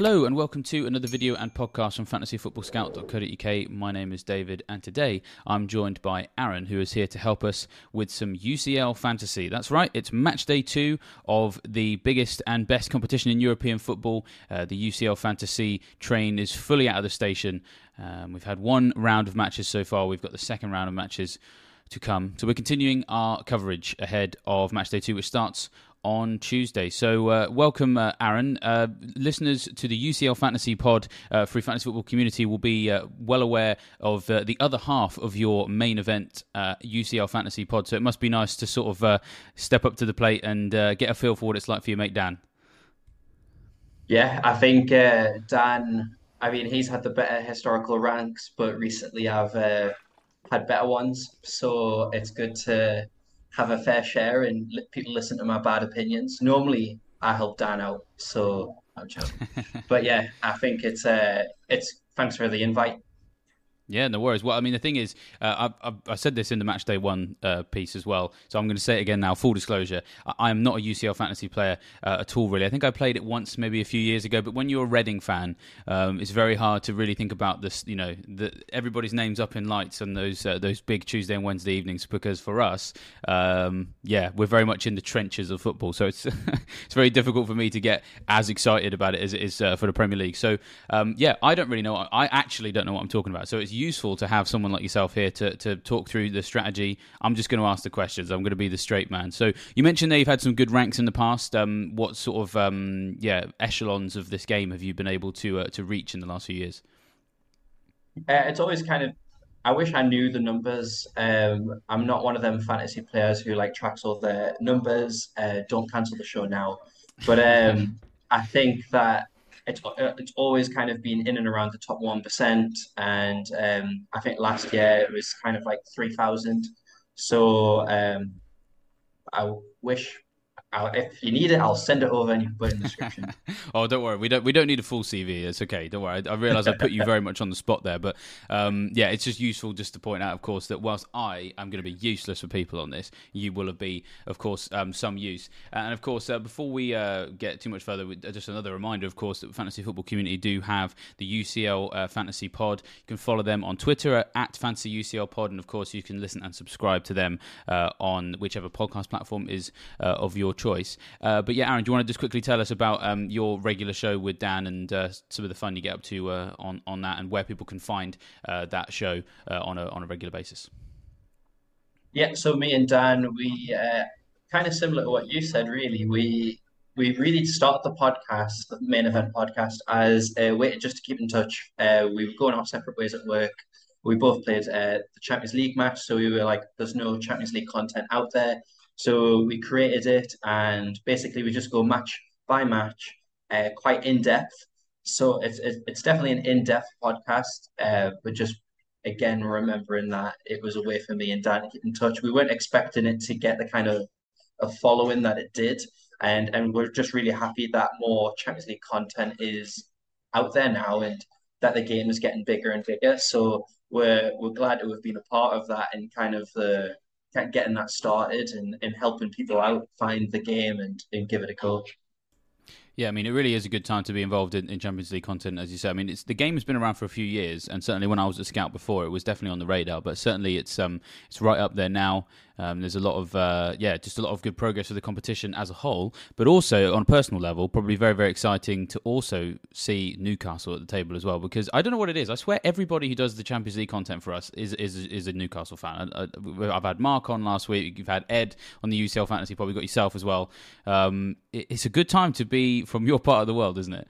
Hello and welcome to another video and podcast from fantasyfootballscout.co.uk. My name is David and today I'm joined by Aaron who is here to help us with some UCL fantasy. That's right, it's match day two of the biggest and best competition in European football. Uh, the UCL fantasy train is fully out of the station. Um, we've had one round of matches so far, we've got the second round of matches to come. So we're continuing our coverage ahead of match day two, which starts on Tuesday. So, uh, welcome, uh, Aaron. Uh, listeners to the UCL Fantasy Pod, uh, Free Fantasy Football community, will be uh, well aware of uh, the other half of your main event, UCL Fantasy Pod. So, it must be nice to sort of step up to the plate and get a feel for what it's like for your mate Dan. Yeah, I think Dan. I mean, he's had the better historical ranks, but recently I've had better ones. So it's good to have a fair share and people listen to my bad opinions. Normally, I help Dan out, so I'm joking. but yeah, I think it's uh, it's thanks for the invite. Yeah, no worries. Well, I mean, the thing is, uh, I, I, I, said this in the match day one uh, piece as well, so I'm going to say it again now. Full disclosure: I, am not a UCL fantasy player uh, at all. Really, I think I played it once, maybe a few years ago. But when you're a Reading fan, um, it's very hard to really think about this. You know, the, everybody's names up in lights on those uh, those big Tuesday and Wednesday evenings because for us, um, yeah, we're very much in the trenches of football. So it's it's very difficult for me to get as excited about it as it is uh, for the Premier League. So um, yeah, I don't really know. I actually don't know what I'm talking about. So it's useful to have someone like yourself here to, to talk through the strategy. I'm just going to ask the questions. I'm going to be the straight man. So you mentioned that you've had some good ranks in the past. Um, what sort of um, yeah echelons of this game have you been able to uh, to reach in the last few years? Uh, it's always kind of. I wish I knew the numbers. Um, I'm not one of them fantasy players who like tracks all the numbers. Uh, don't cancel the show now. But um, I think that it's uh, it's always kind of been in and around the top one percent, and um, I think last year it was kind of like three thousand. So um, I wish I'll, if you need it, I'll send it over and you can put it in the description. oh, don't worry. We don't. We don't need a full CV. It's okay. Don't worry. I, I realise I put you very much on the spot there, but um, yeah, it's just useful just to point out, of course, that whilst I am going to be useless for people on this, you will be, of course, um, some use. And of course, uh, before we uh, get too much further, uh, just another reminder, of course, that the fantasy football community do have the UCL uh, Fantasy Pod. You can follow them on Twitter at, at Fantasy UCL Pod, and of course, you can listen and subscribe to them uh, on whichever podcast platform is uh, of your choice. Uh, but yeah, Aaron, do you want to just quickly tell us about um, your regular show with Dan and uh, some of the fun you get up to uh, on on that, and where people can find uh, that show uh, on a on a regular basis? Yeah, so me and Dan, we kind of similar to what you said. Really, we we really started the podcast, the main event podcast, as a way just to keep in touch. we were going our separate ways at work we both played uh, the Champions League match, so we were like, "There's no Champions League content out there." So we created it, and basically we just go match by match, uh, quite in depth. So it's it's definitely an in depth podcast, uh, but just again remembering that it was a way for me and Dan to get in touch. We weren't expecting it to get the kind of a following that it did, and and we're just really happy that more Champions League content is out there now, and that the game is getting bigger and bigger. So we're we're glad to have been a part of that and kind of the getting that started and, and helping people out find the game and, and give it a go. Yeah, I mean, it really is a good time to be involved in, in Champions League content, as you say. I mean, it's the game has been around for a few years, and certainly when I was a scout before, it was definitely on the radar. But certainly, it's um, it's right up there now. Um, there's a lot of uh, yeah, just a lot of good progress for the competition as a whole, but also on a personal level, probably very very exciting to also see Newcastle at the table as well. Because I don't know what it is. I swear everybody who does the Champions League content for us is is is a Newcastle fan. I, have had Mark on last week. You've had Ed on the UCL Fantasy. Probably got yourself as well. Um, it, it's a good time to be from your part of the world, isn't it?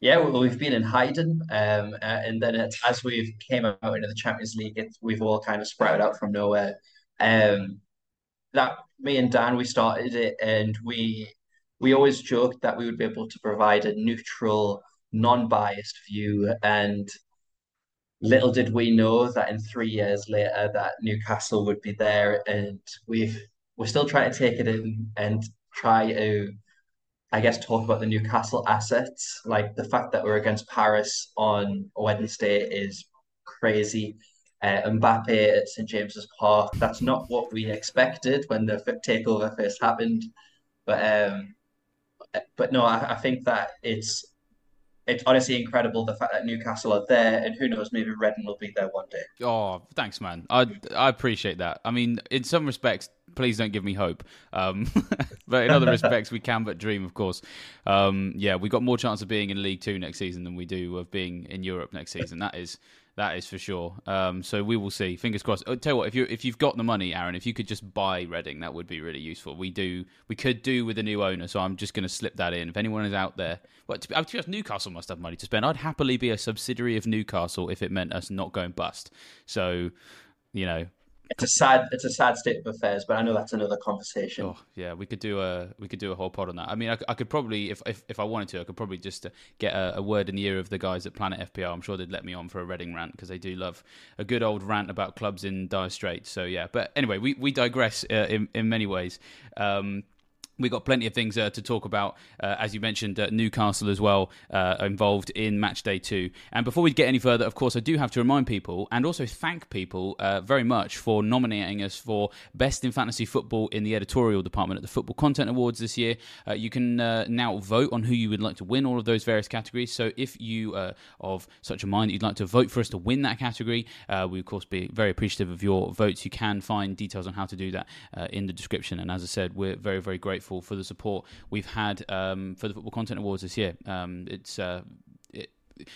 Yeah, well, we've been in hiding, um, uh, and then it, as we've came out into the Champions League, it, we've all kind of sprouted out from nowhere. Um, that me and Dan we started it, and we we always joked that we would be able to provide a neutral, non-biased view, and little did we know that in three years later that Newcastle would be there, and we've we're still trying to take it in and try to I guess, talk about the Newcastle assets. Like the fact that we're against Paris on Wednesday is crazy. Uh, Mbappe at St James's Park. That's not what we expected when the takeover first happened. But um, but no, I, I think that it's it's honestly incredible the fact that Newcastle are there, and who knows, maybe Reading will be there one day. Oh, thanks, man. I I appreciate that. I mean, in some respects, please don't give me hope. Um, but in other respects, we can but dream, of course. Um, yeah, we've got more chance of being in League Two next season than we do of being in Europe next season. That is that is for sure. Um, so we will see. Fingers crossed. I'll tell you what, if you if you've got the money, Aaron, if you could just buy Reading, that would be really useful. We do we could do with a new owner, so I'm just going to slip that in. If anyone is out there, well, to be, to be honest, Newcastle must have money to spend. I'd happily be a subsidiary of Newcastle if it meant us not going bust. So, you know, it's a sad it's a sad state of affairs, but I know that's another conversation. Oh yeah, we could do a we could do a whole pod on that. I mean, I, I could probably if, if if I wanted to, I could probably just uh, get a, a, word in the ear of the guys at Planet FPL I'm sure they'd let me on for a Reading rant because they do love a good old rant about clubs in dire straits. So yeah, but anyway, we we digress uh, in in many ways. Um, We've got plenty of things uh, to talk about, uh, as you mentioned, uh, Newcastle as well uh, involved in match day two. And before we get any further, of course, I do have to remind people and also thank people uh, very much for nominating us for Best in Fantasy Football in the editorial department at the Football Content Awards this year. Uh, you can now vote on who you would like to win all of those various categories. So if you are of such a mind that you'd like to vote for us to win that category, we, of course, be very appreciative of your votes. You can find details on how to do that in the description. And as I said, we're very, very grateful grateful for the support we've had um, for the Football Content Awards this year. Um, it's uh, it,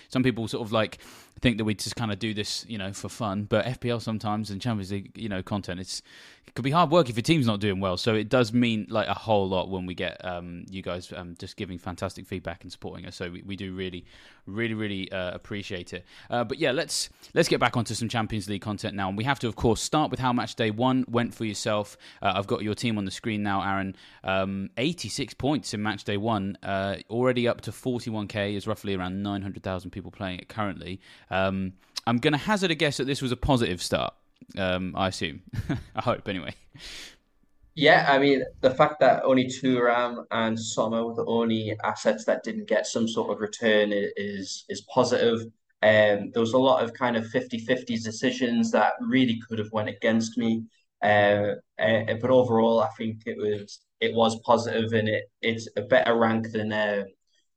some people sort of like think that we just kind of do this, you know, for fun. But FPL sometimes and Champions League, you know, content it's it could be hard work if your team's not doing well. So it does mean like a whole lot when we get um, you guys um, just giving fantastic feedback and supporting us. So we, we do really, really, really uh, appreciate it. Uh, but yeah, let's let's get back onto some Champions League content now, and we have to of course start with how match day one went for yourself. Uh, I've got your team on the screen now, Aaron. Um, 86 points in match day one, uh, already up to 41k. Is roughly around 900,000 people playing it currently. Um, I'm going to hazard a guess that this was a positive start. Um, I assume. I hope, anyway. Yeah, I mean, the fact that only Thuram and Sommer were the only assets that didn't get some sort of return is is positive. Um, there was a lot of kind of 50-50 decisions that really could have went against me. Uh, uh, but overall, I think it was it was positive and it it's a better rank than uh,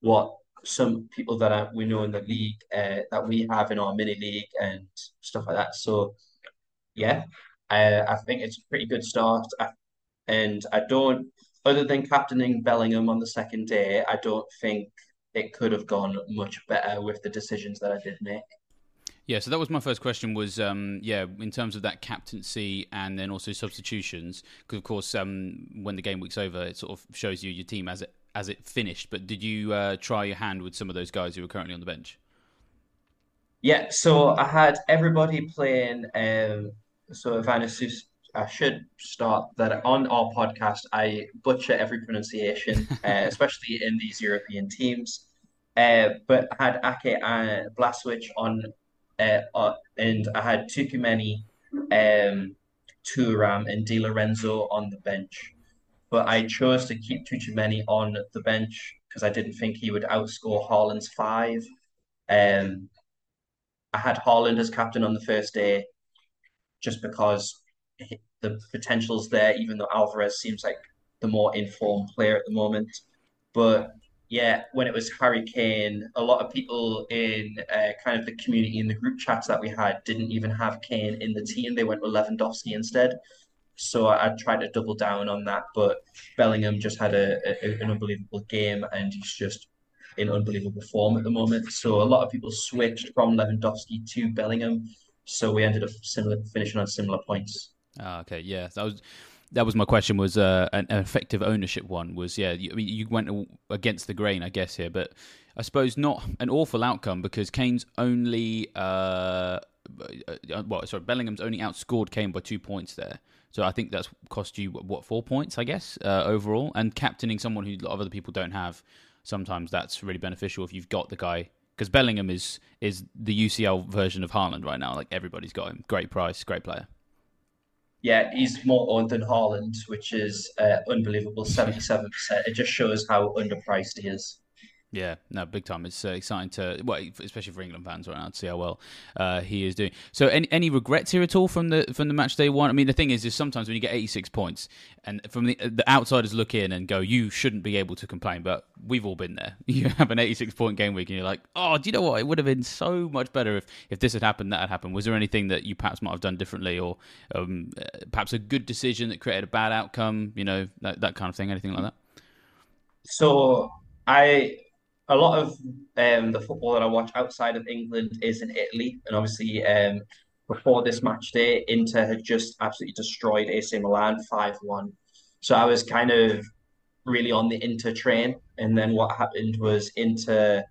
what some people that are, we know in the league uh, that we have in our mini league and stuff like that. So yeah, I, I think it's a pretty good start. I, and I don't, other than captaining Bellingham on the second day, I don't think it could have gone much better with the decisions that I did make. Yeah, so that was my first question. Was um, yeah, in terms of that captaincy and then also substitutions, because of course, um, when the game week's over, it sort of shows you your team as it as it finished. But did you uh, try your hand with some of those guys who are currently on the bench? Yeah, so I had everybody playing. Um, so if I, I should start that on our podcast, I butcher every pronunciation, uh, especially in these European teams. Uh, but I had Ake and Blaswich on, uh, uh, and I had Tchouameni, um, Thuram, and Di Lorenzo on the bench but I chose to keep Tchouameni on the bench because I didn't think he would outscore Haaland's five. Um, I had Haaland as captain on the first day just because the potential's there, even though Alvarez seems like the more informed player at the moment. But yeah, when it was Harry Kane, a lot of people in uh, kind of the community in the group chats that we had didn't even have Kane in the team. They went with Lewandowski instead. So I, I tried to double down on that, but Bellingham just had a, a, an unbelievable game, and he's just in unbelievable form at the moment. So a lot of people switched from Lewandowski to Bellingham. So we ended up similar finishing on similar points. Oh, okay, yeah, that was that was my question. Was uh, an, effective ownership one? Was yeah, you, you went against the grain, I guess here, but I suppose not an awful outcome because Kane's only uh, uh well, sorry, Bellingham's only outscored Kane by two points there. So I think that's cost you what four points, I guess, uh, overall. And captaining someone who a lot of other people don't have, sometimes that's really beneficial if you've got the guy because Bellingham is is the UCL version of Haaland right now. Like everybody's got him. Great price, great player. Yeah, he's more owned than Haaland, which is uh, unbelievable. Seventy-seven percent. It just shows how underpriced he is. Yeah, no, big time. It's uh, exciting to, well, especially for England fans right now to see how well uh, he is doing. So, any any regrets here at all from the from the match day one? I mean, the thing is, is sometimes when you get 86 points, and from the the outsiders look in and go, you shouldn't be able to complain, but we've all been there. You have an 86 point game week, and you're like, oh, do you know what? It would have been so much better if if this had happened, that had happened. Was there anything that you perhaps might have done differently, or um, uh, perhaps a good decision that created a bad outcome? You know, that that kind of thing. Anything like that? So I a lot of um, the football that I watch outside of England is in Italy, and obviously um, before this match day, Inter had just absolutely destroyed AC Milan five one. So I was kind of really on the Inter train, and then what happened was Inter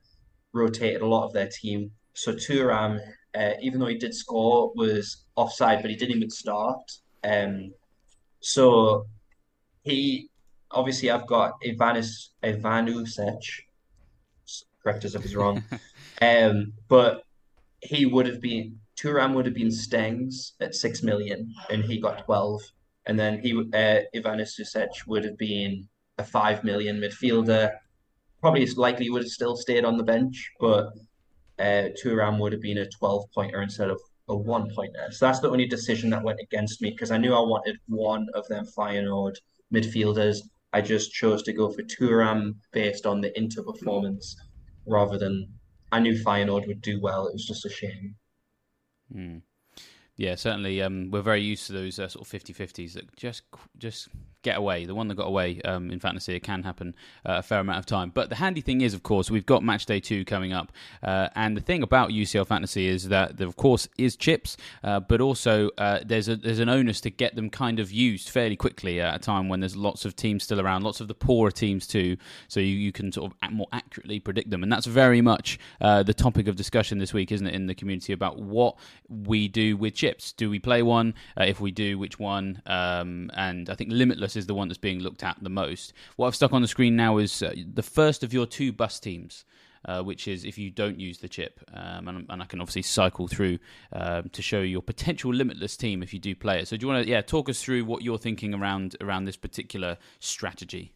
rotated a lot of their team. So Thuram, uh, even though he did score, was offside, but he didn't even start. Um, so he obviously I've got Ivanis Ivanovic correct us if he's wrong. um, but he would have been Thuram would have been Stengs at six million, and he got twelve. And then he uh, Ivanis would have been a five million midfielder. Probably likely would have still stayed on the bench, but uh, Thuram would have been a twelve pointer instead of a one pointer. So that's the only decision that went against me because I knew I wanted one of them Feyenoord midfielders. I just chose to go for Thuram based on the Inter performance rather than I knew Feyenoord would do well. It was just a shame. Mm. Yeah, certainly. Um, we're very used to those uh, sort of 50-50s that just just get away. The one that got away um, in fantasy it can happen uh, a fair amount of time. But the handy thing is, of course, we've got match day two coming up, uh, and the thing about UCL fantasy is that there, of course, is chips, uh, but also uh, there's a there's an onus to get them kind of used fairly quickly at a time when there's lots of teams still around, lots of the poorer teams too, so you, you can sort of more accurately predict them, and that's very much uh, the topic of discussion this week, isn't it, in the community about what we do with chips. Do we play one? Uh, if we do, which one? Um, and I think Limitless is the one that's being looked at the most. What I've stuck on the screen now is uh, the first of your two bus teams. Uh, which is if you don't use the chip. Um, and, and, I can obviously cycle through uh, to show your potential limitless team if you do play it. So do you want to yeah talk us through what you're thinking around around this particular strategy?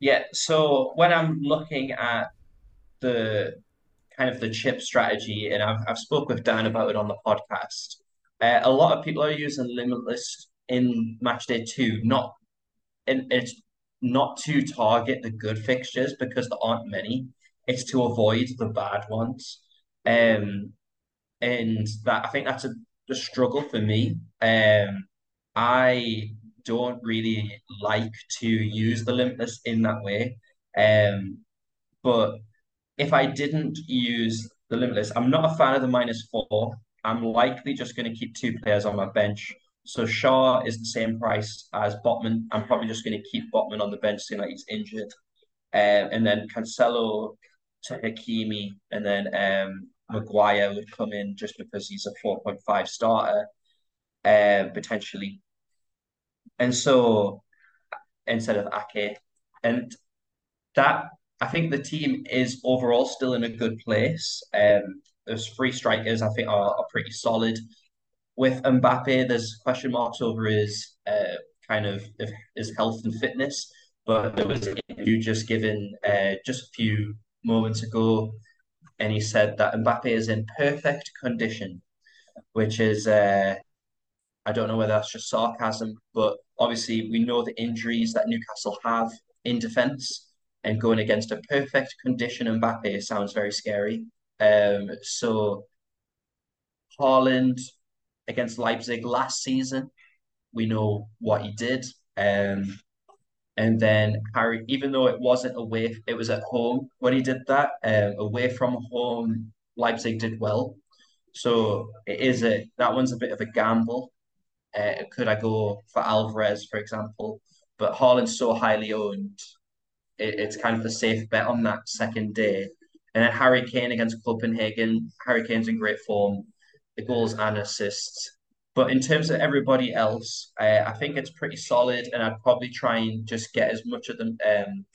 Yeah. So when I'm looking at the kind of the chip strategy, and I've I've spoke with Dan about it on the podcast. Uh, a lot of people are using limitless in match day two, not and it's not to target the good fixtures because there aren't many. It's to avoid the bad ones. Um, and that I think that's a, a struggle for me. Um, I don't really like to use the limitless in that way. Um, but if I didn't use the limitless, I'm not a fan of the minus four. I'm likely just going to keep two players on my bench so Shaw is the same price as Botman. I'm probably just going to keep Botman on the bench, seeing that he's injured. Um, and then Cancelo to Hakimi, and then um, Maguire would come in just because he's a 4.5 starter, uh, potentially. And so instead of Ake, and that I think the team is overall still in a good place. Um, those three strikers I think are, are pretty solid with Mbappe, there's question marks over his uh, kind of his health and fitness. but there was an interview just given uh, just a few moments ago, and he said that Mbappe is in perfect condition, which is uh, I don't know whether that's just sarcasm, but obviously we know the injuries that Newcastle have in defence, and going against a perfect condition Mbappe sounds very scary. Um, so Haaland against Leipzig last season, we know what he did. Um, and then Harry, even though it wasn't away, it was at home when he did that. Um, away from home, Leipzig did well. So it is a that one's a bit of a gamble. Uh, could I go for Alvarez, for example? But Haaland's so highly owned, it, it's kind of a safe bet on that second day. And then Harry Kane against Copenhagen. Harry Kane's in great form, the goals and assists. But in terms of everybody else, I think it's pretty solid, and I'd probably try and just get as much of them, um,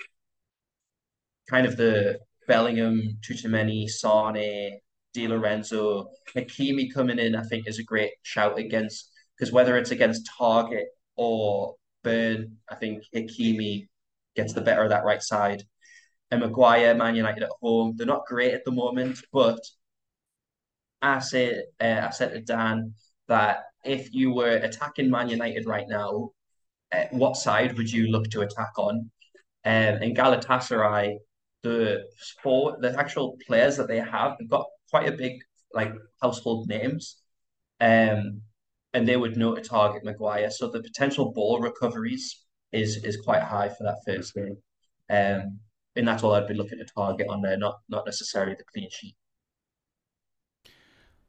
kind of the Bellingham, Tchouaméni, Sane, Di Lorenzo, Hakimi coming in. I think is a great shout against because whether it's against Targett or Burn, I think Hakimi gets the better of that right side. And Maguire, Man United at home, they're not great at the moment, but I said uh, I said to Dan that if you were attacking Man United right now, uh, what side would you look to attack on? Um, in Galatasaray, the sport, the actual players that they have, they've got quite a big like household names, um, and they would know to target Maguire. So the potential ball recoveries is is quite high for that first game, um, and that's all I'd be looking to target on there, not not necessarily the clean sheet.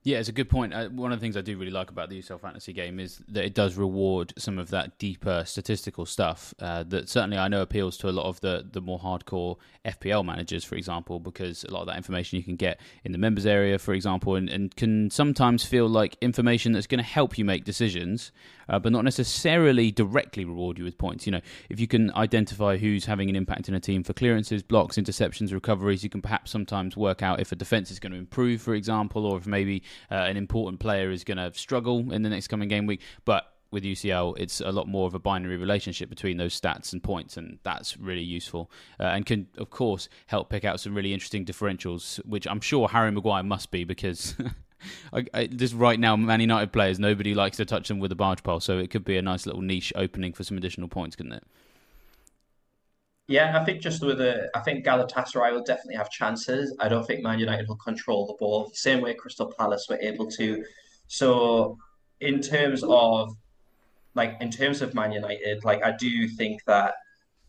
Yeah, it's a good point. Uh, one of the things I do really like about the UCL fantasy game is that it does reward some of that deeper statistical stuff uh, that certainly I know appeals to a lot of the, the more hardcore FPL managers, for example, because a lot of that information you can get in the members area, for example, and, and can sometimes feel like information that's going to help you make decisions, uh, but not necessarily directly reward you with points. You know, if you can identify who's having an impact in a team for clearances, blocks, interceptions, recoveries, you can perhaps sometimes work out if a defense is going to improve, for example, or if maybe uh, an important player is going to struggle in the next coming game week. But with UCL, it's a lot more of a binary relationship between those stats and points, and that's really useful uh, and can, of course, help pick out some really interesting differentials, which I'm sure Harry Maguire must be because. I, I, just right now, Man United players, nobody likes to touch them with a barge pole, so it could be a nice little niche opening for some additional points, couldn't it? Yeah, I think just with a, I think Galatasaray will definitely have chances. I don't think Man United will control the ball the same way Crystal Palace were able to. So, in terms of, like, in terms of Man United, like, I do think that,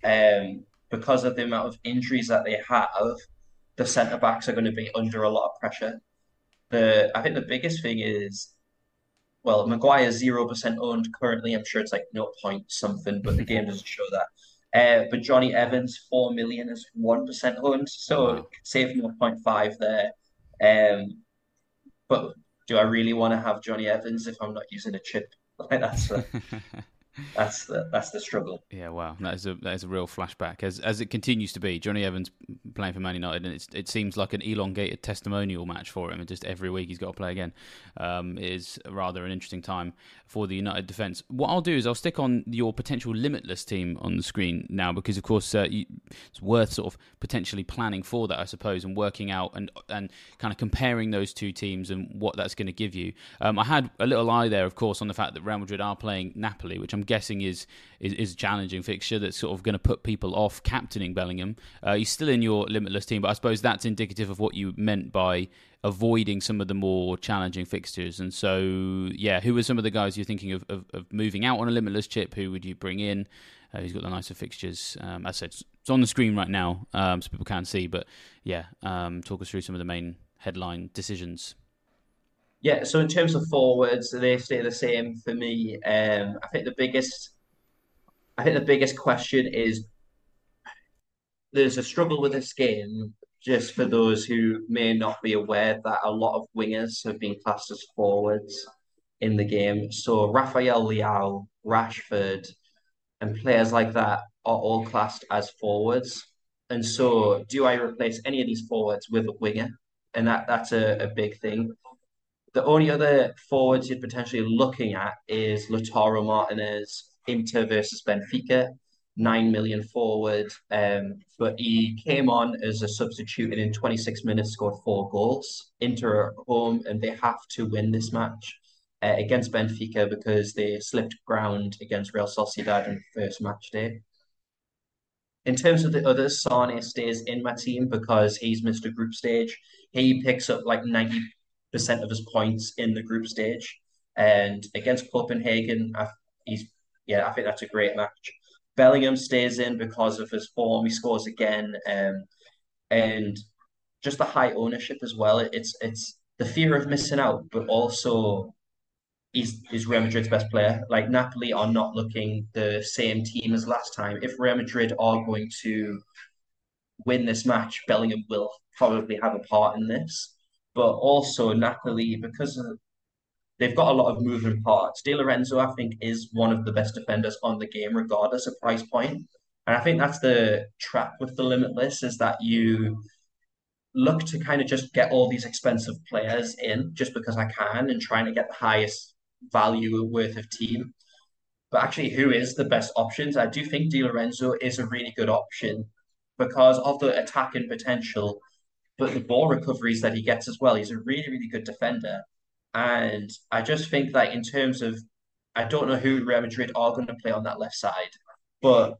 um, because of the amount of injuries that they have, the centre backs are going to be under a lot of pressure. The, I think the biggest thing is, well, Maguire zero percent owned currently. I'm sure it's like no point something, but the game doesn't show that. Uh, but Jonny Evans, 4 million is 1% owned, so wow. save 0.5 there. Um, but do I really want to have Jonny Evans if I'm not using a chip? Like that's that's the that's the struggle. Yeah, wow, that is a that is a real flashback as as it continues to be. Jonny Evans playing for Man United, and it seems like an elongated testimonial match for him. And just every week he's got to play again. Um, is rather an interesting time for the United defence. What I'll do is I'll stick on your potential limitless team on the screen now because, of course, uh, you, it's worth sort of potentially planning for that, I suppose, and working out and and kind of comparing those two teams and what that's going to give you. Um, I had a little eye there, of course, on the fact that Real Madrid are playing Napoli, which I'm guessing is is, is a challenging fixture that's sort of going to put people off captaining Bellingham. Uh, he's still in your limitless team, but I suppose that's indicative of what you meant by avoiding some of the more challenging fixtures. And so, yeah, who are some of the guys you're thinking of, of, of moving out on a limitless chip? Who would you bring in? Uh, who's got the nicer fixtures? Um, as I said, it's on the screen right now, um, so people can see. But yeah, um, talk us through some of the main headline decisions. Yeah, so in terms of forwards, they stay the same for me. Um, I think the biggest, I think the biggest question is there's a struggle with this game just for those who may not be aware that a lot of wingers have been classed as forwards in the game. So Rafael Leao, Rashford, and players like that are all classed as forwards. And so, do I replace any of these forwards with a winger? And that that's a, a big thing. The only other forwards you're potentially looking at is Lautaro Martinez, Inter versus Benfica. nine million forward. Um, but he came on as a substitute and in 26 minutes scored four goals. Inter at home and they have to win this match uh, against Benfica because they slipped ground against Real Sociedad in the first match day. In terms of the others, Sane stays in my team because he's missed a group stage. He picks up like 90% of his points in the group stage. And against Copenhagen, he's yeah, I think that's a great match. Bellingham stays in because of his form. He scores again, um, and just the high ownership as well. It's it's the fear of missing out, but also he's, he's Real Madrid's best player. Like Napoli are not looking the same team as last time. If Real Madrid are going to win this match, Bellingham will probably have a part in this. But also Napoli, because of, they've got a lot of moving parts. Di Lorenzo, I think, is one of the best defenders on the game, regardless of price point. And I think that's the trap with the limitless is that you look to kind of just get all these expensive players in just because I can and trying to get the highest value worth of team. But actually, who is the best options? I do think Di Lorenzo is a really good option because of the attacking potential, but the ball recoveries that he gets as well. He's a really, really good defender. And I just think that in terms of, I don't know who Real Madrid are going to play on that left side, but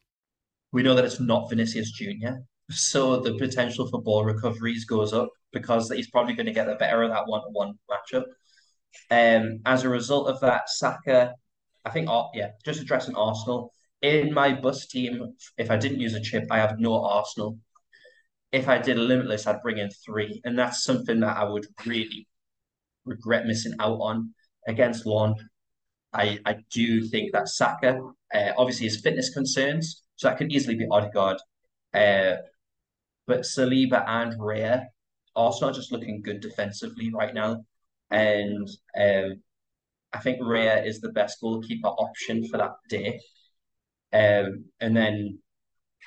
we know that it's not Vinicius Jr. So the potential for ball recoveries goes up because he's probably going to get the better of that one-to-one matchup. Um, as a result of that, Saka, I think, yeah, just addressing Arsenal. In my bus team, if I didn't use a chip, I have no Arsenal. If I did a limitless, I'd bring in three, and that's something that I would really regret missing out on against one. I, I do think that Saka, uh, obviously his fitness concerns, so that could easily be Odegaard. Uh, but Saliba and Raya, Arsenal just looking good defensively right now. And um, I think Raya is the best goalkeeper option for that day. Um, and then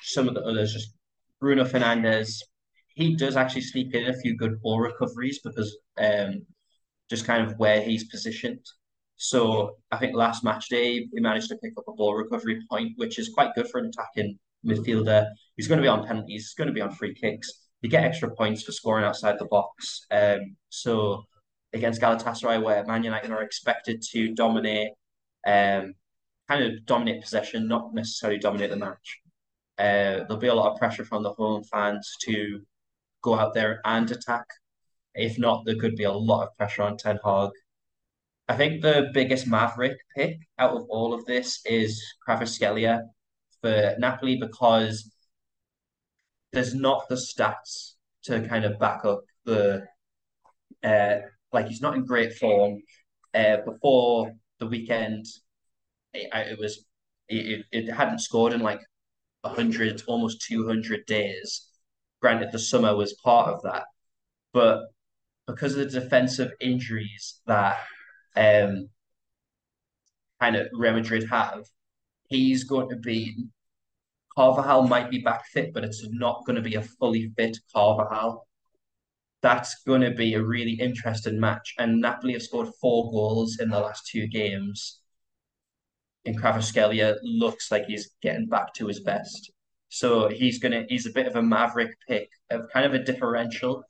some of the others, just Bruno Fernandes, he does actually sneak in a few good ball recoveries because um, just kind of where he's positioned. So I think last match day we managed to pick up a ball recovery point, which is quite good for an attacking midfielder. He's going to be on penalties. He's going to be on free kicks. You get extra points for scoring outside the box. Um, so against Galatasaray, where Man United are expected to dominate, um, kind of dominate possession, not necessarily dominate the match. Uh, there'll be a lot of pressure from the home fans to go out there and attack. If not, there could be a lot of pressure on Ten Hag I think the biggest Maverick pick out of all of this is Kvaratskhelia for Napoli because there's not the stats to kind of back up the uh, like he's not in great form. Uh, before the weekend, it, it was it, it hadn't scored in like hundred, almost two hundred days. Granted, the summer was part of that, but because of the defensive injuries that um, kind of Real Madrid have, he's going to be Carvajal might be back fit, but it's not going to be a fully fit Carvajal. That's going to be a really interesting match. And Napoli have scored four goals in the last two games. And Kvaratskhelia looks like he's getting back to his best. So he's gonna he's a bit of a maverick pick of kind of a differential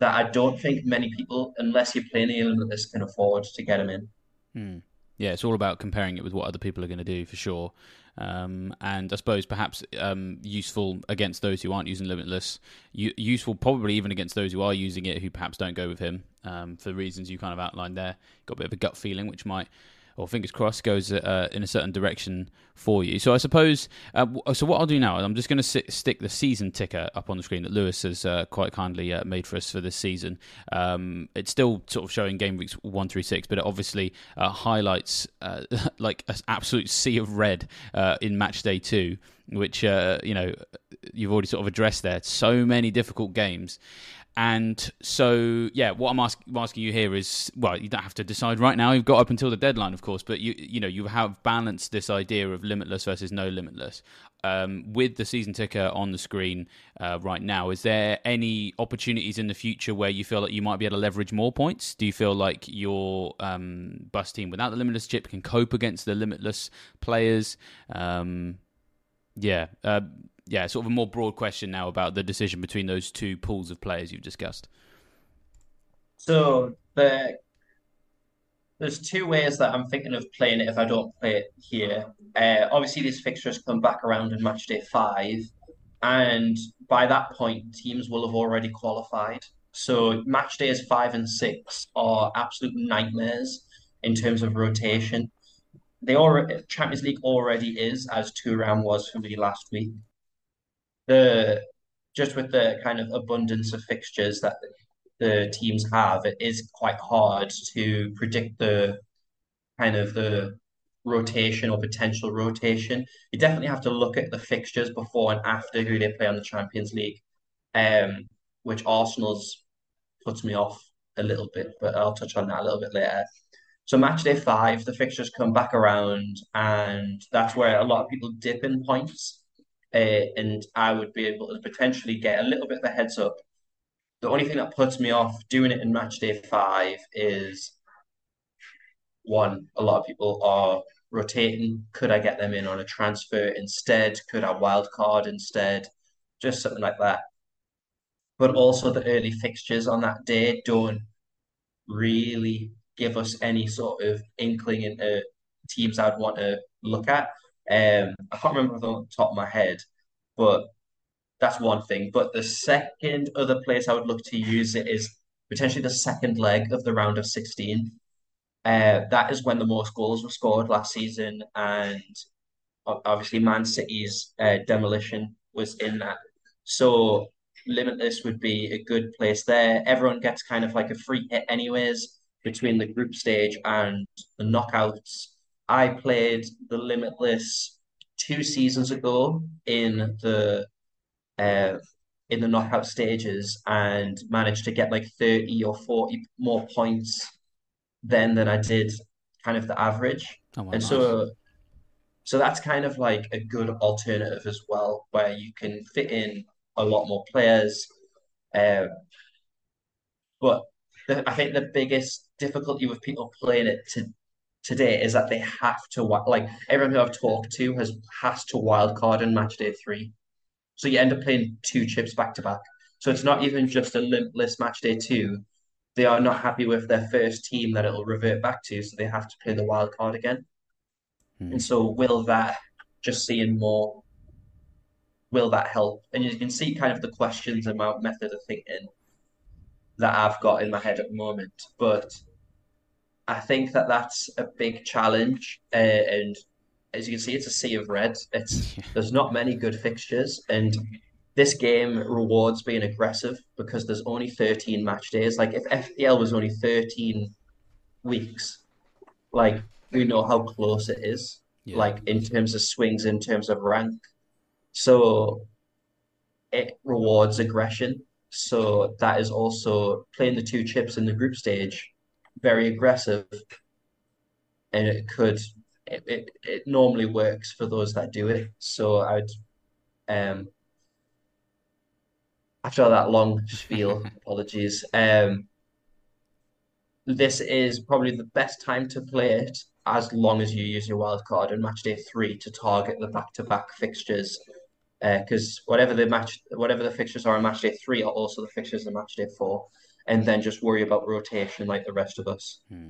that I don't think many people, unless you're playing the Limitless, can afford to get him in. Hmm. Yeah, it's all about comparing it with what other people are going to do for sure. Um, and I suppose perhaps um, useful against those who aren't using Limitless, U- useful probably even against those who are using it who perhaps don't go with him um, for reasons you kind of outlined there. Got a bit of a gut feeling, which might or fingers crossed, goes uh, in a certain direction for you. So I suppose, uh, so what I'll do now, I'm just going to stick the season ticker up on the screen that Lewis has uh, quite kindly uh, made for us for this season. Um, it's still sort of showing game weeks one through six, but it obviously uh, highlights uh, like an absolute sea of red in match day two, which you know you've already sort of addressed there. So many difficult games. And so, yeah, what I'm ask, asking you here is, well, you don't have to decide right now. You've got up until the deadline, of course, but you, you know, you have balanced this idea of limitless versus no limitless. Um, with the season ticker on the screen uh, right now, is there any opportunities in the future where you feel like you might be able to leverage more points? Do you feel like your um, bus team without the limitless chip can cope against the limitless players? Um, yeah, uh, yeah, sort of a more broad question now about the decision between those two pools of players you've discussed. So the there's two ways that I'm thinking of playing it if I don't play it here. Uh, obviously, these fixtures come back around in match day five, and by that point, teams will have already qualified. So match days five and six are absolute nightmares in terms of rotation. They already Champions League already is as Thuram was for me last week the just with the kind of abundance of fixtures that the teams have, it is quite hard to predict the kind of the rotation or potential rotation. You definitely have to look at the fixtures before and after who they play on the Champions League, um, which Arsenal's puts me off a little bit, but I'll touch on that a little bit later. So match day five, the fixtures come back around, and that's where a lot of people dip in points uh, and I would be able to potentially get a little bit of a heads up. The only thing that puts me off doing it in match day five is one, a lot of people are rotating. Could I get them in on a transfer instead? Could I wild card instead? Just something like that. But also the early fixtures on that day don't really give us any sort of inkling into teams I'd want to look at. Um, I can't remember off the top of my head, but that's one thing. But the second other place I would look to use it is potentially the second leg of the round of 16. Uh, that is when the most goals were scored last season, and obviously Man City's uh, demolition was in that. So Limitless would be a good place there. Everyone gets kind of like a free hit, anyways, between the group stage and the knockouts. I played the Limitless two seasons ago in the uh, in the knockout stages and managed to get like 30 or 40 more points then than I did kind of the average. Oh, and nice. so so that's kind of like a good alternative as well, where you can fit in a lot more players. Um, but the, I think the biggest difficulty with people playing it to today is that they have to like everyone who I've talked to has has to wild card in match day three. So you end up playing two chips back to back. So it's not even just a limitless match day two. They are not happy with their first team that it'll revert back to, so they have to play the wild card again. Mm. And so will that just seeing more will that help? And you can see kind of the questions about method of thinking that I've got in my head at the moment. But I think that that's a big challenge, uh, and as you can see, it's a sea of red. It's there's not many good fixtures, and this game rewards being aggressive because there's only 13 match days. Like if FPL was only 13 weeks, like we know how close it is. Yeah. Like in terms of swings, in terms of rank, so it rewards aggression. So that is also playing the two chips in the group stage very aggressive, and it could it, it, it normally works for those that do it. So I'd um after that long spiel, apologies. Um this is probably the best time to play it as long as you use your wild card in match day three to target the back to back fixtures. Uh because uh, whatever the match, whatever the fixtures are on match day three are also the fixtures in match day four and then just worry about rotation like the rest of us. Hmm.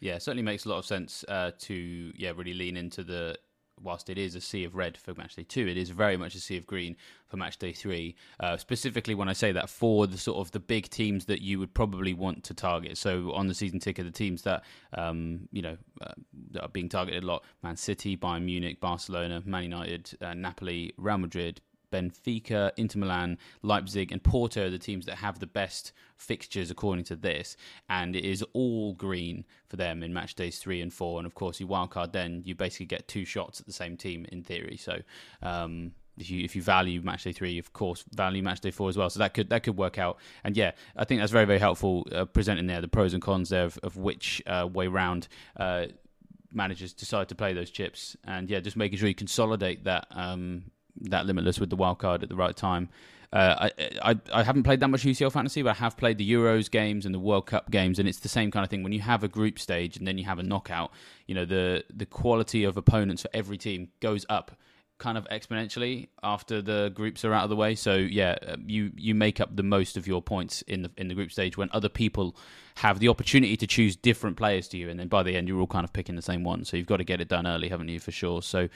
Yeah, certainly makes a lot of sense uh, to yeah really lean into the whilst it is a sea of red for match day two, it is very much a sea of green for match day three. Uh, specifically, when I say that for the sort of the big teams that you would probably want to target. So on the season ticker, the teams that um, you know uh, that are being targeted a lot: Man City, Bayern Munich, Barcelona, Man United, uh, Napoli, Real Madrid, Benfica, Inter Milan, Leipzig, and Porto are the teams that have the best fixtures according to this, and it is all green for them in match days three and four. And of course, you wildcard, then you basically get two shots at the same team in theory. So. Um, if you if you value match day three, of course, value match day four as well. So that could that could work out. And yeah, I think that's very very helpful uh, presenting there the pros and cons there of, of which uh, way round uh, managers decide to play those chips. And yeah, just making sure you consolidate that um, that limitless with the wild card at the right time. Uh, I, I, I haven't played that much UCL fantasy, but I have played the Euros games and the World Cup games, and it's the same kind of thing. When you have a group stage and then you have a knockout, you know the the quality of opponents for every team goes up kind of exponentially after the groups are out of the way. So yeah, uh, you you make up the most of your points in the in the group stage when other people have the opportunity to choose different players to you, and then by the end you're all kind of picking the same one. So you've got to get it done early, haven't you, for sure? So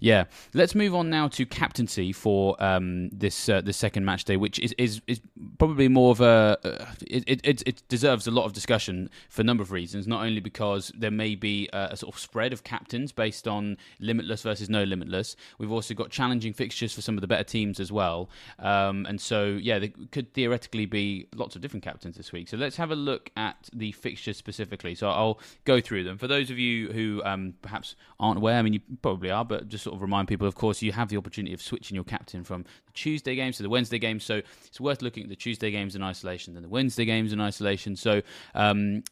yeah, let's move on now to captaincy for um, this uh, this second match day, which is is, is probably more of a uh, it, it it deserves a lot of discussion for a number of reasons. Not only because there may be a, a sort of spread of captains based on limitless versus no limitless. We've also got challenging fixtures for some of the better teams as well, um, and so yeah, there could theoretically be lots of different captains this week. So let's have a look at the fixtures specifically. So I'll go through them. For those of you who um, perhaps aren't aware, I mean, you probably are, but just sort of remind people, of course, you have the opportunity of switching your captain from the Tuesday games to the Wednesday games. So it's worth looking at the Tuesday games in isolation and the Wednesday games in isolation. So um,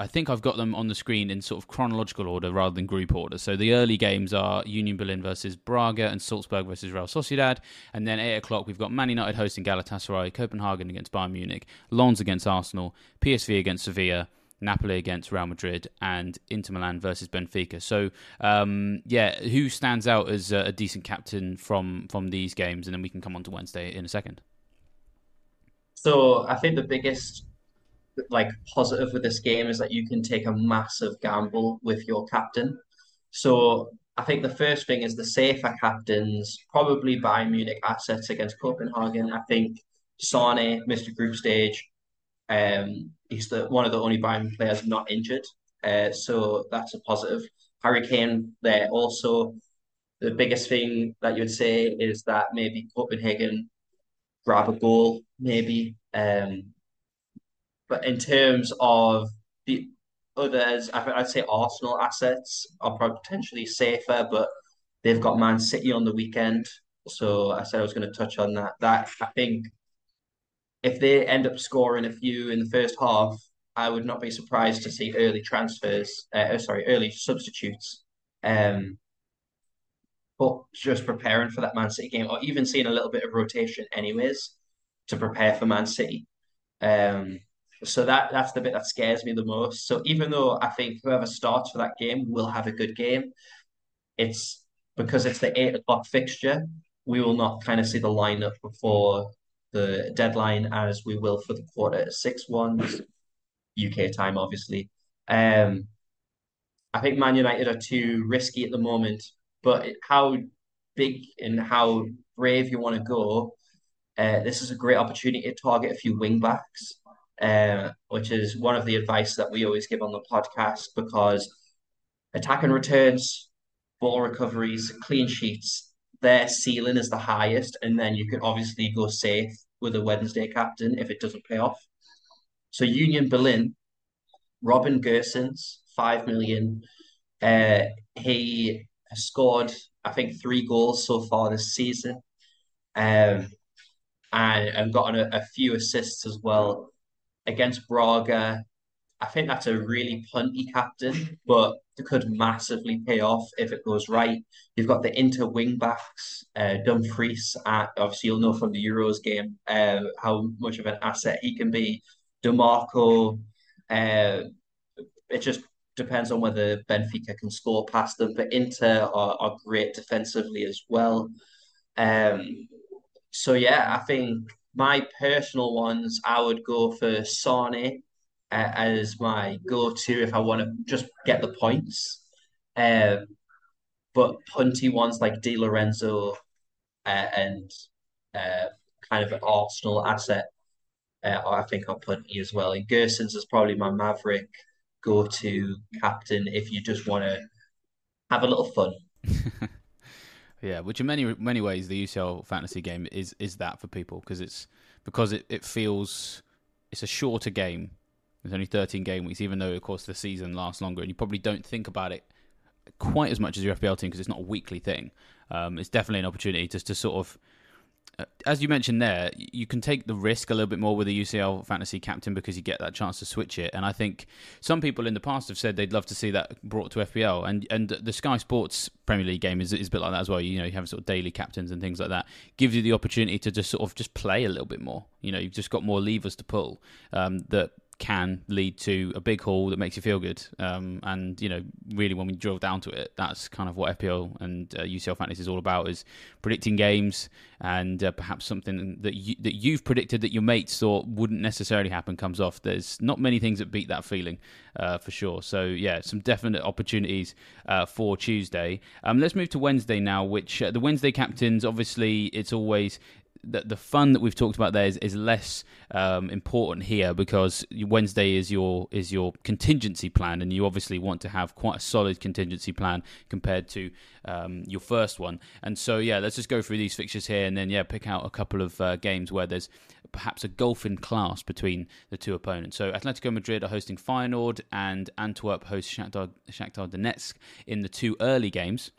I think I've got them on the screen in sort of chronological order rather than group order. So the early games are Union Berlin versus Braga and Salzburg versus Real Sociedad. And then 8 o'clock, we've got Man United hosting Galatasaray, Copenhagen against Bayern Munich, Lens against Arsenal, PSV against Sevilla. Napoli against Real Madrid and Inter Milan versus Benfica. So, um, yeah, who stands out as a decent captain from from these games? And then we can come on to Wednesday in a second. So, I think the biggest like positive with this game is that you can take a massive gamble with your captain. So I think the first thing is the safer captains, probably Bayern Munich assets against Copenhagen. I think Sane, Mr. Group Stage, um, he's the one of the only Bayern players not injured. Uh, so that's a positive. Harry Kane there also. The biggest thing that you would say is that maybe Copenhagen grab a goal, maybe. Um, but in terms of the others, I'd say Arsenal assets are potentially safer, but they've got Man City on the weekend. So I said I was going to touch on that. That I think if they end up scoring a few in the first half, I would not be surprised to see early transfers. Uh, sorry, early substitutes. Um, but just preparing for that Man City game, or even seeing a little bit of rotation, anyways, to prepare for Man City. Um, so that that's the bit that scares me the most. So even though I think whoever starts for that game will have a good game, it's because it's the eight o'clock fixture. We will not kind of see the lineup before the deadline as we will for the quarter six ones, UK time, obviously. Um, I think Man United are too risky at the moment, but how big and how brave you want to go, uh, this is a great opportunity to target a few wing backs uh, which is one of the advice that we always give on the podcast because attack and returns, ball recoveries, clean sheets, their ceiling is the highest, and then you can obviously go safe with a Wednesday captain if it doesn't pay off. So Union Berlin, Robin Gosens, five million. Uh, he has scored, I think, three goals so far this season, um, and and gotten a, a few assists as well against Braga. I think that's a really punty captain, but it could massively pay off if it goes right. You've got the inter wing backs, uh, Dumfries. At, obviously, you'll know from the Euros game uh, how much of an asset he can be. Dimarco. Uh, it just depends on whether Benfica can score past them. But Inter are, are great defensively as well. Um, so yeah, I think my personal ones, I would go for Sane uh, as my go-to if I want to just get the points. Um, but punty ones like Di Lorenzo uh, and uh, kind of an Arsenal asset, uh, I think I'll punty as well. And Gosens is probably my Maverick go-to captain if you just want to have a little fun. yeah, which in many many ways the UCL fantasy game is is that for people because it's because it, it feels it's a shorter game. There's only 13 game weeks, even though of course the season lasts longer, and you probably don't think about it quite as much as your FPL team because it's not a weekly thing. Um, it's definitely an opportunity just to sort of as you mentioned there, you can take the risk a little bit more with the UCL fantasy captain because you get that chance to switch it. And I think some people in the past have said they'd love to see that brought to FPL. And and the Sky Sports Premier League game is, is a bit like that as well. You know, you have sort of daily captains and things like that. Gives you the opportunity to just sort of just play a little bit more. You know, you've just got more levers to pull um, that can lead to a big haul that makes you feel good. Um, and you know, really, when we drill down to it, that's kind of what FPL and uh, UCL fantasy is all about: is predicting games and uh, perhaps something that you, that you've predicted that your mates thought wouldn't necessarily happen comes off. There's not many things that beat that feeling, uh, for sure. So yeah, some definite opportunities uh, for Tuesday. Um, let's move to Wednesday now. Which uh, the Wednesday captains, obviously, it's always the, the fun that we've talked about there is, is less um, important here because Wednesday is your is your contingency plan, and you obviously want to have quite a solid contingency plan compared to um, your first one. And so, yeah, let's just go through these fixtures here, and then yeah, pick out a couple of uh, games where there's perhaps a golfing class between the two opponents. So, Atletico Madrid are hosting Feyenoord, and Antwerp host Shakhtar, Shakhtar Donetsk in the two early games.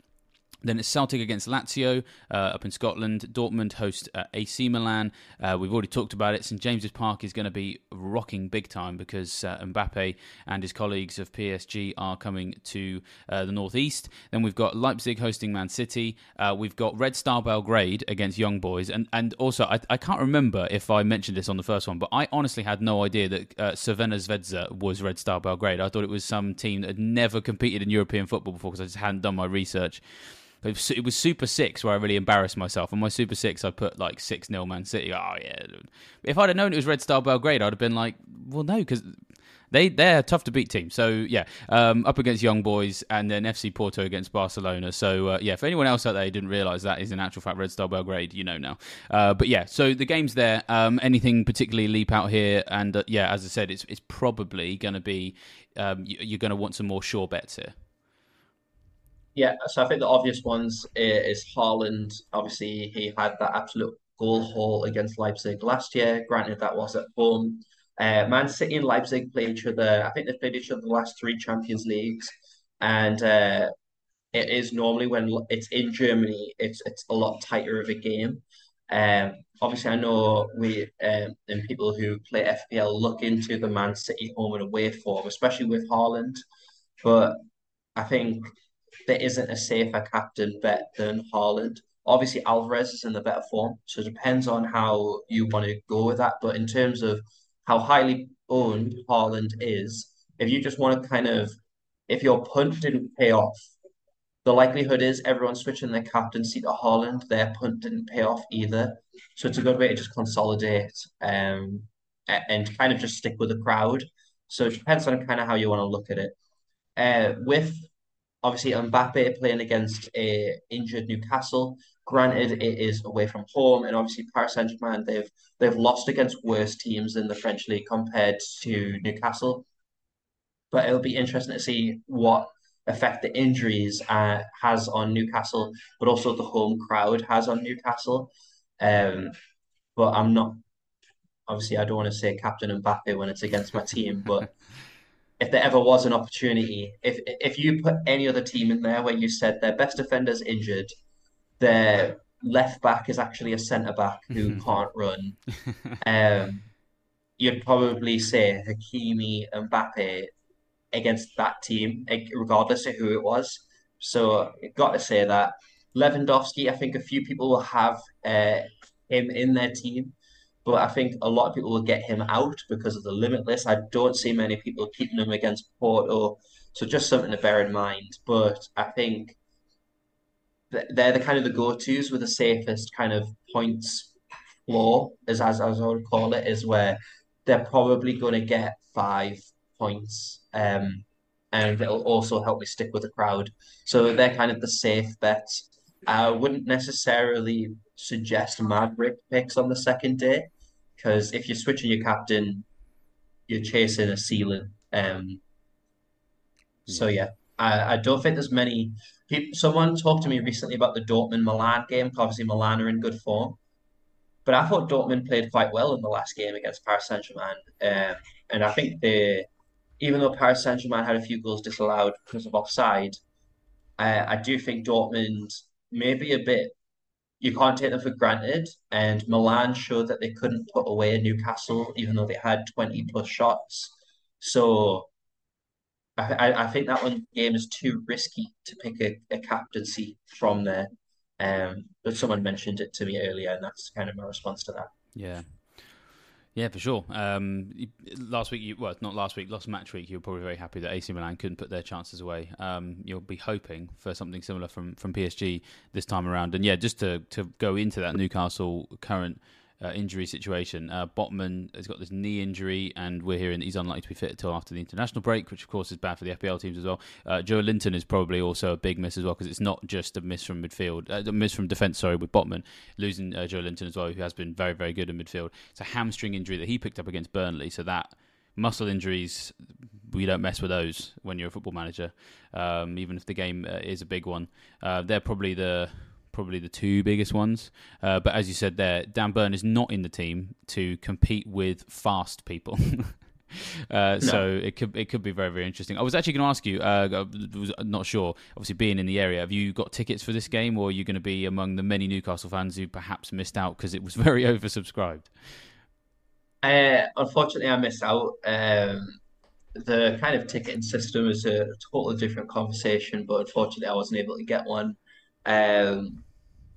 Then it's Celtic against Lazio uh, up in Scotland. Dortmund host uh, AC Milan. Uh, we've already talked about it. St James's Park is going to be rocking big time because uh, Mbappe and his colleagues of PSG are coming to uh, the northeast. Then we've got Leipzig hosting Man City. Uh, we've got Red Star Belgrade against Young Boys. And and also, I, I can't remember if I mentioned this on the first one, but I honestly had no idea that uh, Crvena Zvezda was Red Star Belgrade. I thought it was some team that had never competed in European football before because I just hadn't done my research. It was Super Six where I really embarrassed myself. On my Super Six, I put like six 0 Man City. Oh yeah. If I'd have known it was Red Star Belgrade, I'd have been like, well, no, because they they're a tough to beat team. So yeah, um, up against Young Boys and then FC Porto against Barcelona. So uh, yeah, for anyone else out there who didn't realise that is in actual fact Red Star Belgrade, you know now. Uh, but yeah, so the game's there. Um, anything particularly leap out here? And uh, yeah, as I said, it's it's probably going to be um, you're going to want some more sure bets here. Yeah, so I think the obvious ones is Haaland. Obviously, he had that absolute goal haul against Leipzig last year. Granted, that was at home. Uh, Man City and Leipzig play each other. I think they've played each other the last three Champions Leagues, and uh, it is normally when it's in Germany, it's it's a lot tighter of a game. Um, obviously, I know we um, and people who play FPL look into the Man City home and away form, especially with Haaland, but I think there isn't a safer captain bet than Haaland. Obviously, Alvarez is in the better form, so it depends on how you want to go with that. But in terms of how highly owned Haaland is, if you just want to kind of, if your punt didn't pay off, the likelihood is everyone's switching their captaincy to Haaland. Their punt didn't pay off either, so it's a good way to just consolidate um, and kind of just stick with the crowd. So it depends on kind of how you want to look at it. Uh, with obviously Mbappe playing against a injured Newcastle. Granted, it is away from home, and obviously Paris Saint Germain they've they've lost against worse teams in the French league compared to Newcastle. But it'll be interesting to see what effect the injuries uh, has on Newcastle, but also the home crowd has on Newcastle. Um, but I'm not obviously I don't want to say Captain Mbappe when it's against my team, but if there ever was an opportunity, if if you put any other team in there where you said their best defender's injured, their left back is actually a centre back who can't run, um, you'd probably say Hakimi and Mbappe against that team, regardless of who it was. So got to say that. Lewandowski, I think a few people will have uh, him in their team but I think a lot of people will get him out because of the limitless. I don't see many people keeping him against Porto, so just something to bear in mind. But I think they're the kind of the go-tos with the safest kind of points floor, as as, as I would call it, is where they're probably going to get five points. Um, and it'll also help me stick with the crowd. So they're kind of the safe bets. I wouldn't necessarily suggest Maverick picks on the second day because if you're switching your captain, you're chasing a ceiling. Um, so yeah, I, I don't think there's many people. Someone talked to me recently about the Dortmund Milan game. Obviously, Milan are in good form, but I thought Dortmund played quite well in the last game against Paris Saint Germain, um, and I think they, even though Paris Saint Germain had a few goals disallowed because of offside, I, I do think Dortmund maybe a bit. You can't take them for granted, and Milan showed that they couldn't put away Newcastle, even though they had twenty plus shots. So I, I think that one game is too risky to pick a, a captaincy from there. Um, but someone mentioned it to me earlier, and that's kind of my response to that. Yeah. Yeah, for sure. Um, last week, you, well, not last week, last match week, you were probably very happy that AC Milan couldn't put their chances away. Um, you'll be hoping for something similar from, from PSG this time around. And yeah, just to, to go into that Newcastle current uh, injury situation. Uh, Botman has got this knee injury, and we're hearing that he's unlikely to be fit until after the international break, which of course is bad for the FPL teams as well. Uh, Joelinton is probably also a big miss as well because it's not just a miss from midfield, uh, a miss from defence. Sorry, with Botman losing uh, Joelinton as well, who has been very very good in midfield. It's a hamstring injury that he picked up against Burnley, so that muscle injuries we don't mess with those when you're a football manager um, even if the game uh, is a big one uh, they're probably the probably the two biggest ones. Uh, but as you said there, Dan Burn is not in the team to compete with fast people. Uh, no. So it could it could be very very interesting. I was actually going to ask you. Uh, was not sure. Obviously, being in the area, have you got tickets for this game, or are you going to be among the many Newcastle fans who perhaps missed out because it was very oversubscribed? Uh, unfortunately, I missed out. Um, the kind of ticketing system is a totally different conversation, but unfortunately, I wasn't able to get one. Um,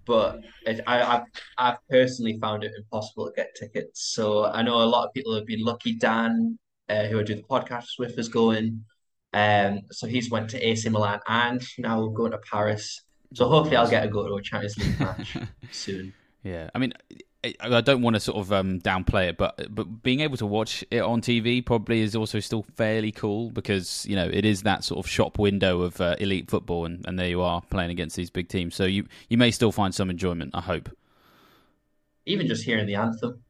but it, I, I've, I've personally found it impossible to get tickets. So I know a lot of people have been lucky. Dan, uh, who I do the podcast with, is going. Um, so he's went to AC Milan and now going to Paris. So hopefully I'll get a go to a Champions League match soon. Yeah, I mean, I don't want to sort of um, downplay it, but but being able to watch it on TV probably is also still fairly cool because you know it is that sort of shop window of uh, elite football, and, and there you are playing against these big teams. So you you may still find some enjoyment. I hope. Even just hearing the anthem,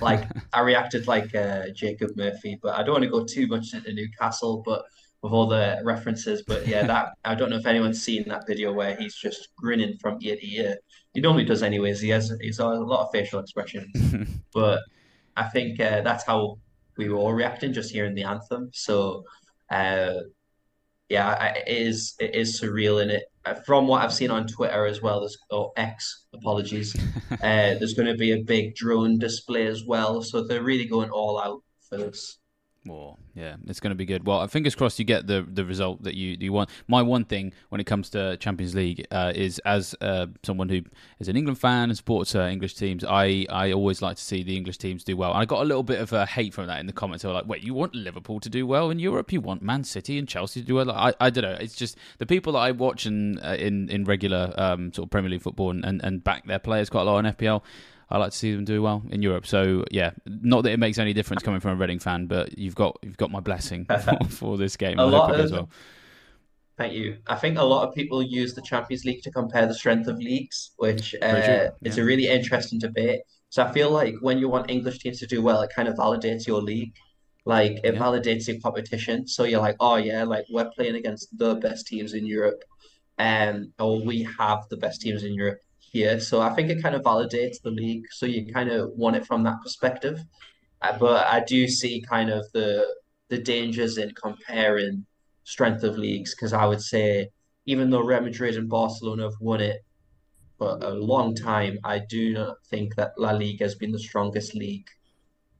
like I reacted like uh, Jacob Murphy, but I don't want to go too much into Newcastle, but with all the references. But yeah, that I don't know if anyone's seen that video where he's just grinning from ear to ear. He normally does anyways. He has he's a lot of facial expressions, but I think uh, that's how we were all reacting just hearing the anthem. So uh, yeah, it is it is surreal in it. Uh, from what I've seen on Twitter as well, there's or X, apologies. uh, there's going to be a big drone display as well, so they're really going all out for this. More, yeah, it's going to be good. Well, fingers crossed you get the the result that you you want. My one thing when it comes to Champions League uh, is as uh, someone who is an England fan and supports uh, English teams, I I always like to see the English teams do well. And I got a little bit of hate from that in the comments. They were like, "Wait, you want Liverpool to do well in Europe? You want Man City and Chelsea to do well?" I, I don't know. It's just the people that I watch in uh, in in regular um, sort of Premier League football and, and, and back their players quite a lot on FPL. I like to see them do well in Europe. So yeah, not that it makes any difference coming from a Reading fan, but you've got you've got my blessing for, for this game. a I lot of, well. Thank you. I think a lot of people use the Champions League to compare the strength of leagues, which uh, yeah. is a really interesting debate. So I feel like when you want English teams to do well, it kind of validates your league. Like it yeah. validates your competition. So you're like, oh yeah, like we're playing against the best teams in Europe, and um, or we have the best teams in Europe here. So I think it kind of validates the league. So you kind of want it from that perspective. Uh, but I do see kind of the the dangers in comparing strength of leagues because I would say even though Real Madrid and Barcelona have won it for a long time, I do not think that La Liga has been the strongest league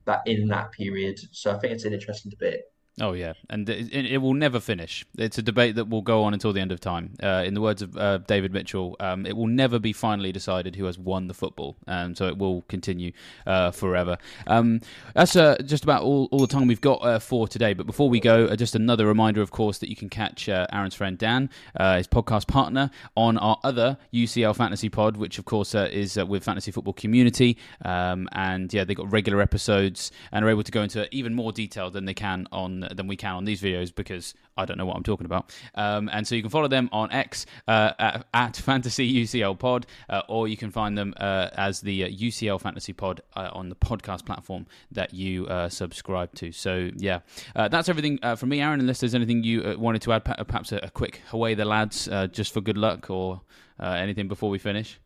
that in that period. So I think it's an interesting debate. Oh yeah, and it, it, will never finish. It's a debate that will go on until the end of time. Uh, in the words of uh, David Mitchell, um, it will never be finally decided who has won the football, and so it will continue uh, forever. Um, that's uh, just about all, all the time we've got uh, for today. But before we go, uh, just another reminder, of course, that you can catch Aaron's friend Dan, his podcast partner, on our other UCL Fantasy Pod, which of course is with Fantasy Football Community, um, and yeah, they got regular episodes and are able to go into even more detail than they can on than we can on these videos because I don't know what I'm talking about. Um, and so you can follow them on X uh, at, at, Fantasy UCL Pod, uh, or you can find them uh, as the UCL uh, Fantasy Pod uh, on the podcast platform that you subscribe to. So yeah, that's everything from me, Aaron. Unless there's anything you wanted to add, perhaps a, a quick away the lads, just for good luck, or anything before we finish.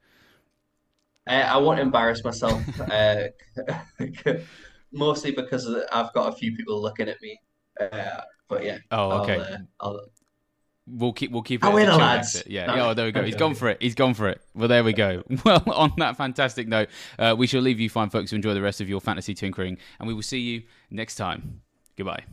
I won't embarrass myself, mostly because I've got a few people looking at me. Uh, but yeah. Oh, okay. I'll, uh, I'll... We'll keep we'll keep it. Win the lads. Yeah. No. Oh, there we go. He's gone for it. He's gone for it. Well, there we go. Well, on that fantastic note, uh, we shall leave you fine folks to enjoy the rest of your fantasy tinkering, and we will see you next time. Goodbye.